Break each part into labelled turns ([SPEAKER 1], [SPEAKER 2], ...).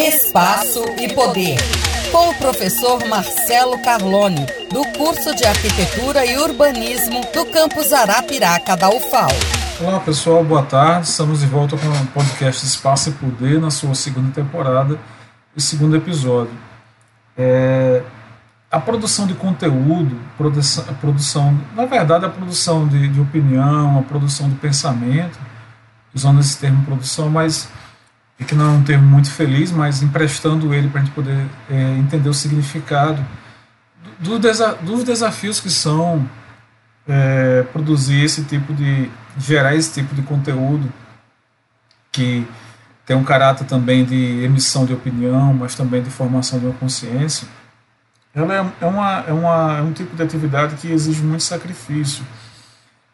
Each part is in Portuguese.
[SPEAKER 1] Espaço e Poder, com o professor Marcelo Carlone, do curso de Arquitetura e Urbanismo do campus Arapiraca da UFAL.
[SPEAKER 2] Olá pessoal, boa tarde. Estamos de volta com o podcast Espaço e Poder na sua segunda temporada e segundo episódio. É, a produção de conteúdo, produção, a produção, na verdade, a produção de, de opinião, a produção de pensamento, usando esse termo produção, mas que não é um termo muito feliz, mas emprestando ele para a gente poder é, entender o significado do, do desa dos desafios que são é, produzir esse tipo de gerar esse tipo de conteúdo que tem um caráter também de emissão de opinião, mas também de formação de uma consciência. Ela é, é, uma, é, uma, é um tipo de atividade que exige muito sacrifício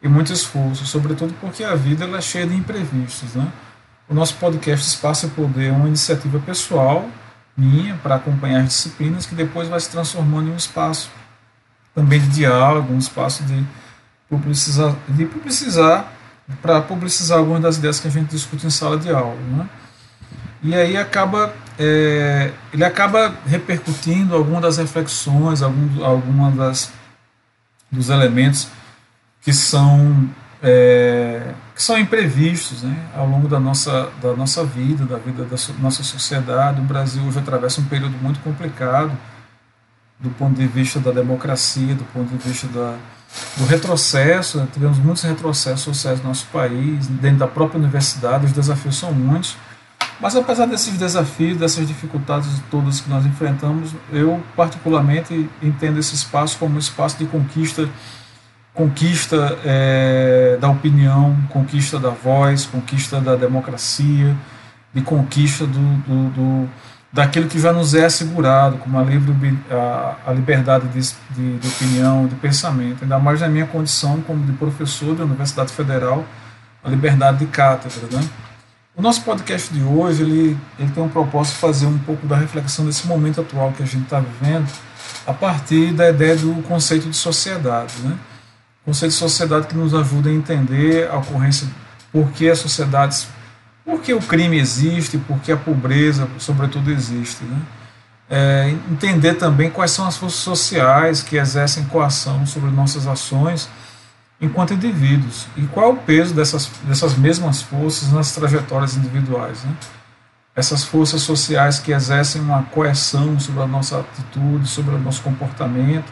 [SPEAKER 2] e muito esforço, sobretudo porque a vida ela é cheia de imprevistos, né? O nosso podcast Espaço e Poder é uma iniciativa pessoal minha para acompanhar as disciplinas que depois vai se transformando em um espaço também de diálogo, um espaço de publicizar, de publicizar para publicizar algumas das ideias que a gente discute em sala de aula, né? E aí acaba é, ele acaba repercutindo algumas das reflexões, algum, algumas das dos elementos que são é, que são imprevistos né, ao longo da nossa, da nossa vida, da vida da so, nossa sociedade. O Brasil hoje atravessa um período muito complicado do ponto de vista da democracia, do ponto de vista da, do retrocesso. Né, tivemos muitos retrocessos sociais no nosso país, dentro da própria universidade, os desafios são muitos. Mas apesar desses desafios, dessas dificuldades todas que nós enfrentamos, eu particularmente entendo esse espaço como um espaço de conquista conquista é, da opinião, conquista da voz, conquista da democracia, de conquista do, do, do daquilo que já nos é assegurado, como a, livre, a, a liberdade de, de, de, opinião, de pensamento, ainda mais na minha condição como de professor da Universidade Federal, a liberdade de cátedra. Né? O nosso podcast de hoje ele, ele tem um propósito de fazer um pouco da reflexão desse momento atual que a gente está vivendo, a partir da ideia do conceito de sociedade. Né? Conceito de sociedade que nos ajuda a entender a ocorrência, por que as sociedades, por que o crime existe, por que a pobreza, sobretudo, existe. Né? É, entender também quais são as forças sociais que exercem coação sobre nossas ações enquanto indivíduos e qual é o peso dessas, dessas mesmas forças nas trajetórias individuais. Né? Essas forças sociais que exercem uma coerção sobre a nossa atitude, sobre o nosso comportamento,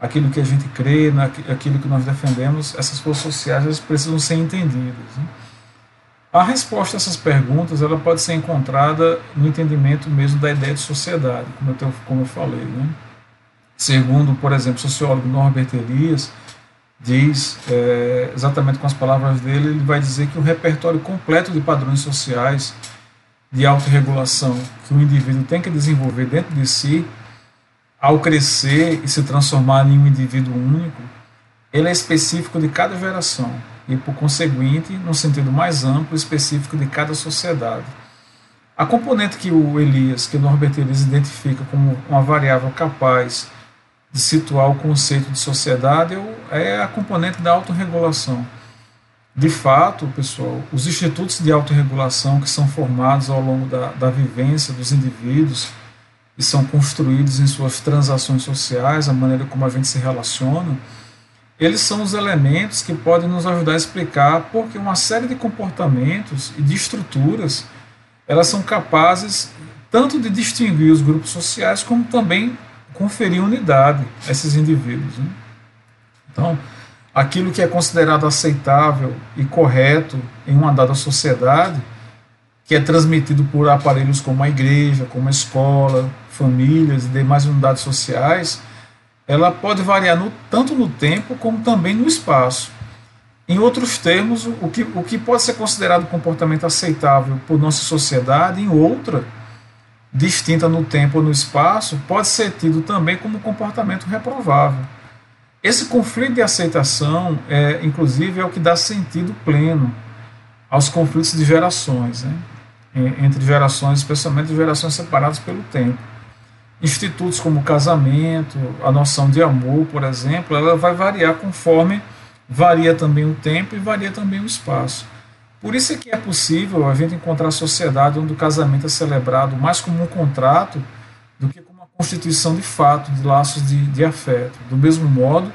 [SPEAKER 2] aquilo que a gente crê, aquilo que nós defendemos, essas forças sociais precisam ser entendidas. Né? A resposta a essas perguntas ela pode ser encontrada no entendimento mesmo da ideia de sociedade, como eu, como eu falei. Né? Segundo, por exemplo, o sociólogo Norbert Elias, diz, é, exatamente com as palavras dele, ele vai dizer que o repertório completo de padrões sociais de autorregulação que o indivíduo tem que desenvolver dentro de si ao crescer e se transformar em um indivíduo único, ele é específico de cada geração e, por conseguinte, no sentido mais amplo, específico de cada sociedade. A componente que o Elias, que o Norbert Elias identifica como uma variável capaz de situar o conceito de sociedade é a componente da autorregulação. De fato, pessoal, os institutos de autorregulação que são formados ao longo da, da vivência dos indivíduos e são construídos em suas transações sociais, a maneira como a gente se relaciona, eles são os elementos que podem nos ajudar a explicar porque uma série de comportamentos e de estruturas elas são capazes tanto de distinguir os grupos sociais como também conferir unidade a esses indivíduos. Né? Então, aquilo que é considerado aceitável e correto em uma dada sociedade, que é transmitido por aparelhos como a igreja, como a escola, famílias e demais unidades sociais, ela pode variar no, tanto no tempo como também no espaço. Em outros termos, o que, o que pode ser considerado comportamento aceitável por nossa sociedade, em outra, distinta no tempo ou no espaço, pode ser tido também como comportamento reprovável. Esse conflito de aceitação, é, inclusive, é o que dá sentido pleno aos conflitos de gerações, né? Entre gerações, especialmente gerações separadas pelo tempo institutos como o casamento, a noção de amor, por exemplo, ela vai variar conforme varia também o tempo e varia também o espaço. Por isso é que é possível a gente encontrar sociedade onde o casamento é celebrado mais como um contrato do que como uma constituição de fato, de laços de, de afeto. Do mesmo modo,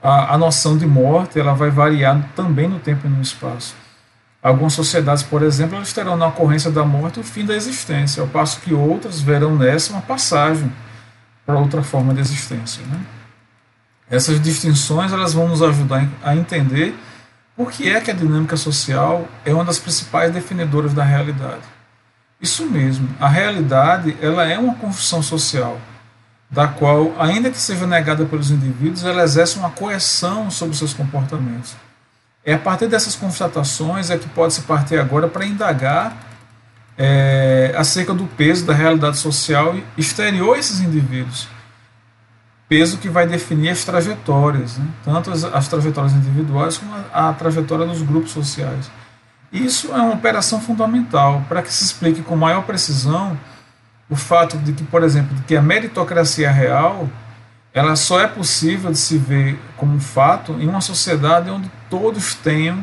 [SPEAKER 2] a, a noção de morte ela vai variar também no tempo e no espaço. Algumas sociedades, por exemplo, elas terão na ocorrência da morte o fim da existência, ao passo que outras verão nessa uma passagem para outra forma de existência. Né? Essas distinções elas vão nos ajudar a entender por que é que a dinâmica social é uma das principais definidoras da realidade. Isso mesmo, a realidade ela é uma construção social, da qual, ainda que seja negada pelos indivíduos, ela exerce uma coerção sobre seus comportamentos. É a partir dessas constatações é que pode se partir agora para indagar é, acerca do peso da realidade social exterior a esses indivíduos. Peso que vai definir as trajetórias, né? tanto as, as, trajetórias individuais como a, a trajetória dos grupos sociais. Isso é uma operação fundamental para que se explique com maior precisão o fato de que, por exemplo, de que a meritocracia real ela só é possível de se ver como um fato em uma sociedade onde todos tenham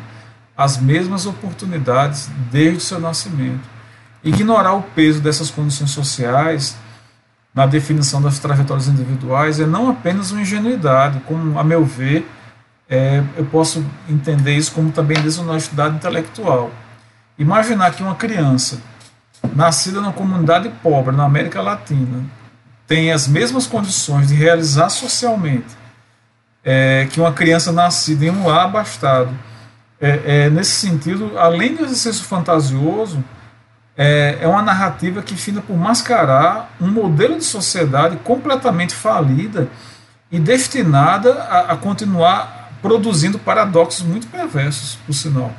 [SPEAKER 2] as mesmas oportunidades desde o seu nascimento. Ignorar o peso dessas condições sociais na definição das trajetórias individuais é não apenas uma ingenuidade, como, a meu ver, é, eu posso entender isso como também desonestidade intelectual. Imaginar que uma criança nascida numa comunidade pobre na América Latina tem as mesmas condições de realizar socialmente é, que uma criança nascida em um lar abastado. É, é, nesse sentido, além do exercício fantasioso, é, é uma narrativa que finda por mascarar um modelo de sociedade completamente falida e destinada a, a continuar produzindo paradoxos muito perversos, por sinal.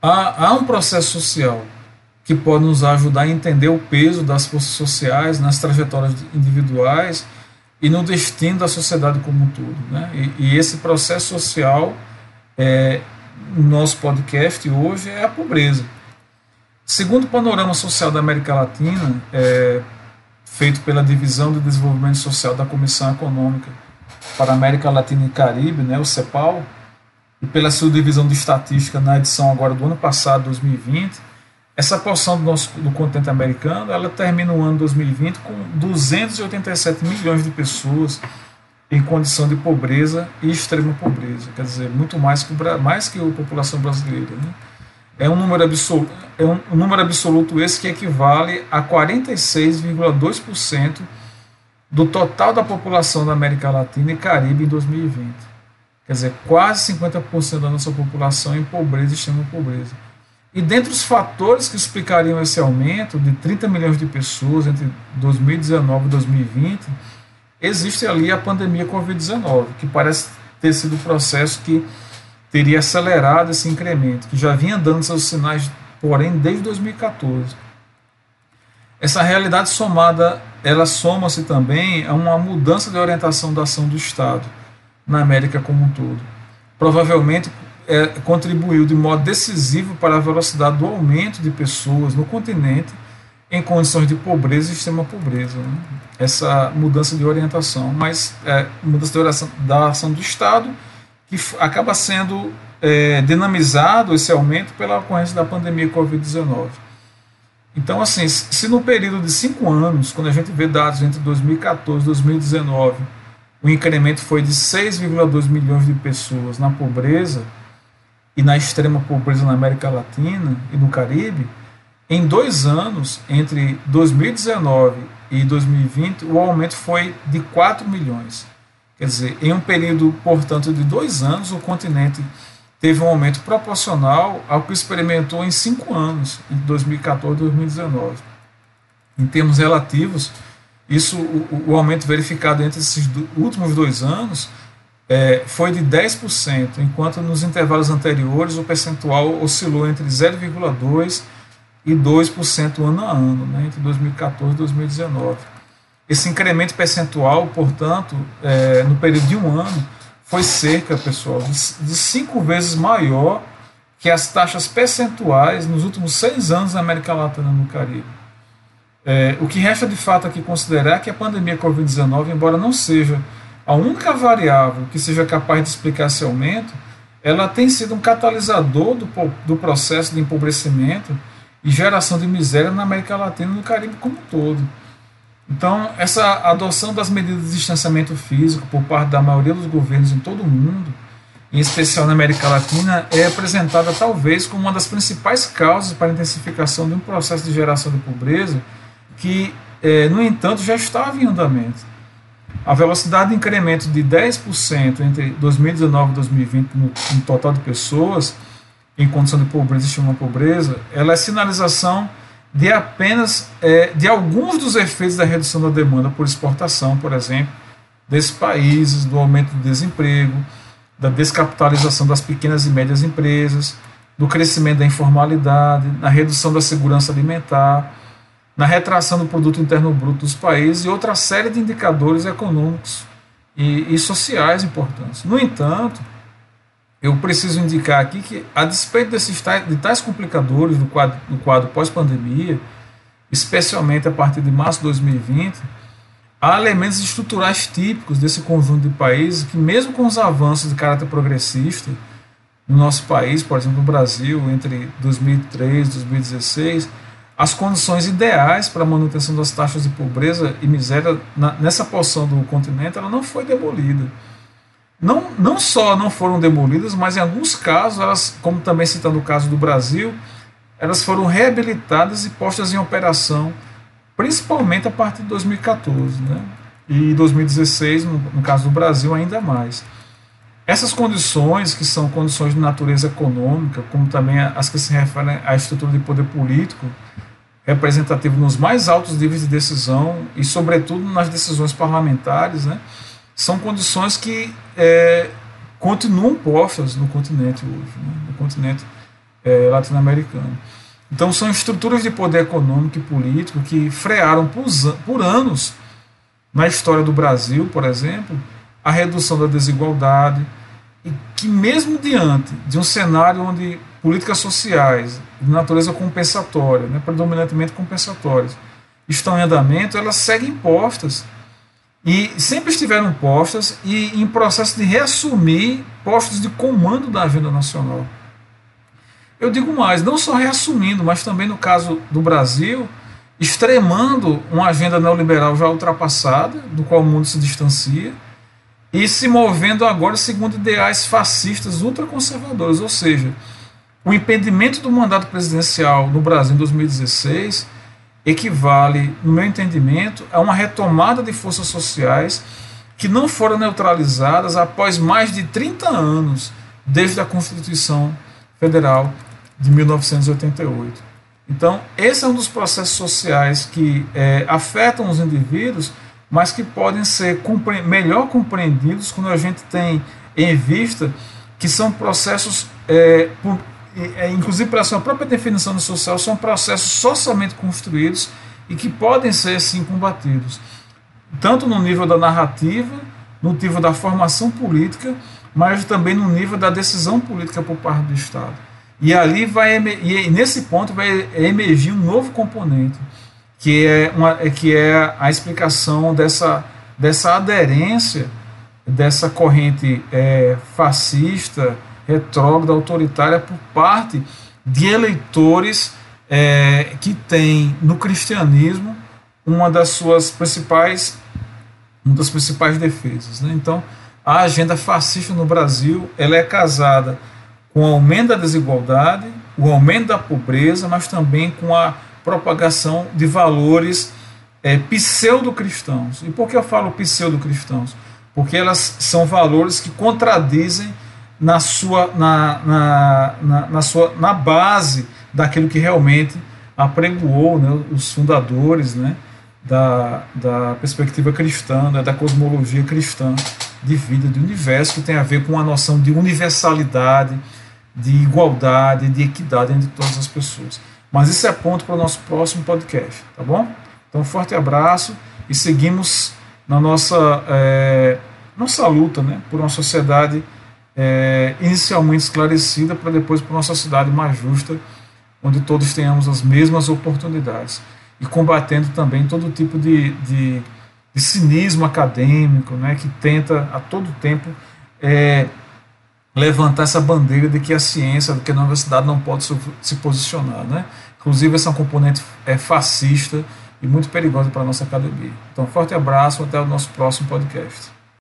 [SPEAKER 2] Há, há um processo social que pode nos ajudar a entender o peso das forças sociais nas trajetórias individuais e no destino da sociedade como um todo. Né? E, e esse processo social, é, no nosso podcast hoje, é a pobreza. Segundo o panorama social da América Latina, é, feito pela Divisão de Desenvolvimento Social da Comissão Econômica para a América Latina e Caribe, né, o CEPAL, e pela sua divisão de estatística na edição agora do ano passado, 2020, essa porção do, nosso, do continente americano ela termina o ano 2020 com 287 milhões de pessoas em condição de pobreza e extrema pobreza, quer dizer, muito mais que, mais que a população brasileira. Né? É, um número absoluto, é um, um número absoluto esse que equivale a 46,2% do total da população da América Latina e Caribe em 2020. Quer dizer, quase 50% da nossa população em pobreza e extrema pobreza. E dentre os fatores que explicariam esse aumento de 30 milhões de pessoas entre 2019 e 2020, existe ali a pandemia Covid-19, que parece ter sido o processo que teria acelerado esse incremento, que já vinha dando seus sinais, porém, desde 2014. Essa realidade somada, ela soma-se também a uma mudança de orientação da ação do Estado na América como um todo. Provavelmente é, contribuiu de modo decisivo para a velocidade do aumento de pessoas no continente em condições de pobreza e extrema pobreza. Né? Essa mudança de orientação, mas é, mudança de orientação da ação do Estado, que acaba sendo é, dinamizado esse aumento pela ocorrência da pandemia Covid-19. Então, assim, se no período de cinco anos, quando a gente vê dados entre 2014 e 2019, o incremento foi de 6,2 milhões de pessoas na pobreza, e na extrema pobreza na América Latina e no Caribe, em dois anos, entre 2019 e 2020, o aumento foi de 4 milhões. Quer dizer, em um período, portanto, de dois anos, o continente teve um aumento proporcional ao que experimentou em cinco anos, em 2014 e 2019. Em termos relativos, isso, o, o aumento verificado entre esses últimos dois anos é, foi de 10%, enquanto nos intervalos anteriores o percentual oscilou entre 0,2% e 2% ano a ano, né, entre 2014 e 2019. Esse incremento percentual, portanto, é, no período de um ano, foi cerca, pessoal, de, de cinco vezes maior que as taxas percentuais nos últimos seis anos na América Latina e no Caribe. É, o que resta de fato aqui considerar é que a pandemia Covid-19, embora não seja a única variável que seja capaz de explicar esse aumento, ela tem sido um catalisador do, do processo de empobrecimento e geração de miséria na América Latina e no Caribe como um todo. Então, essa adoção das medidas de distanciamento físico por parte da maioria dos governos em todo o mundo, em especial na América Latina, é apresentada talvez como uma das principais causas para a intensificação de um processo de geração de pobreza que, é, no entanto, já estava em andamento. A velocidade de incremento de 10% entre 2019 e 2020 no, no, total de pessoas em condição de pobreza e estima pobreza, ela é sinalização de apenas é, de alguns dos efeitos da redução da demanda por exportação, por exemplo, desses países, do aumento do desemprego, da descapitalização das pequenas e médias empresas, do crescimento da informalidade, na redução da segurança alimentar, na retração do produto interno bruto dos países e outra série de indicadores econômicos e, e sociais importantes. No entanto, eu preciso indicar aqui que, a despeito desses tais, de tais complicadores do quadro, quadro pós-pandemia, especialmente a partir de março de 2020, há elementos estruturais típicos desse conjunto de países que, mesmo com os avanços de caráter progressista no nosso país, por exemplo, no Brasil, entre 2003 e 2016, as condições ideais para a manutenção das taxas de pobreza e miséria na, nessa porção do continente ela não foi demolida. Não, não só não foram demolidas, mas em alguns casos, elas, como também citando o caso do Brasil, elas foram reabilitadas e postas em operação, principalmente a partir de 2014, né? e 2016, no, no caso do Brasil, ainda mais. Essas condições, que são condições de natureza econômica, como também as que se referem à estrutura de poder político, representativo nos mais altos níveis de decisão e, sobretudo, nas decisões parlamentares, né, são condições que é, continuam postas no continente hoje, né, no continente é, latino-americano. Então, são estruturas de poder econômico e político que frearam por, por anos, na história do Brasil, por exemplo, a redução da desigualdade, e que, mesmo diante de um cenário onde políticas sociais de natureza compensatória, né, predominantemente compensatórias, estão em andamento, elas seguem postas e sempre estiveram postas e em processo de reassumir postos de comando da agenda nacional. Eu digo mais, não só reassumindo, mas também no caso do Brasil, extremando uma agenda neoliberal já ultrapassada, do qual o mundo se distancia, e se movendo agora segundo ideais fascistas ultraconservadores, ou seja, o impedimento do mandato presidencial no Brasil em 2016 equivale, no meu entendimento, a uma retomada de forças sociais que não foram neutralizadas após mais de 30 anos desde a Constituição Federal de 1988. Então, esse é um dos processos sociais que é, afetam os indivíduos, mas que podem ser compre melhor compreendidos quando a gente tem em vista que são processos é, é, inclusive pela sua própria definição de social, são processos socialmente construídos e que podem ser sim combatidos, tanto no nível da narrativa, no nível da formação política, mas também no nível da decisão política por parte do Estado. E ali vai e nesse ponto vai emergir um novo componente, que é, uma, que é a explicação dessa, dessa aderência dessa corrente é, fascista, retrógrada, autoritária por parte de eleitores é, que têm no cristianismo uma das suas principais uma das principais defesas. Né? Então, a agenda fascista no Brasil ela é casada com o aumento da desigualdade, o aumento da pobreza, mas também com a propagação de valores é, pseudo-cristãos. E por que eu falo pseudo-cristãos? Porque elas são valores que contradizem na sua, na, na, na, na, sua, na base daquilo que realmente apregoou né, os fundadores né, da, da perspectiva cristã, né, da cosmologia cristã de vida, de universo, que tem a ver com a noção de universalidade, de igualdade, de equidade entre todas as pessoas. Mas isso é ponto para o nosso próximo podcast, tá bom? Então, forte abraço e seguimos na nossa, é, nossa luta né, por uma sociedade é, inicialmente esclarecida para depois para uma sociedade mais justa, onde todos tenhamos as mesmas oportunidades e combatendo também todo tipo de, de, de cinismo acadêmico, né, que tenta a todo tempo é, levantar essa bandeira de que a ciência, de que a universidade não pode se posicionar. Né? Inclusive, essa componente é, fascista e muito perigosa para a nossa academia. Então, forte abraço, até o nosso próximo podcast.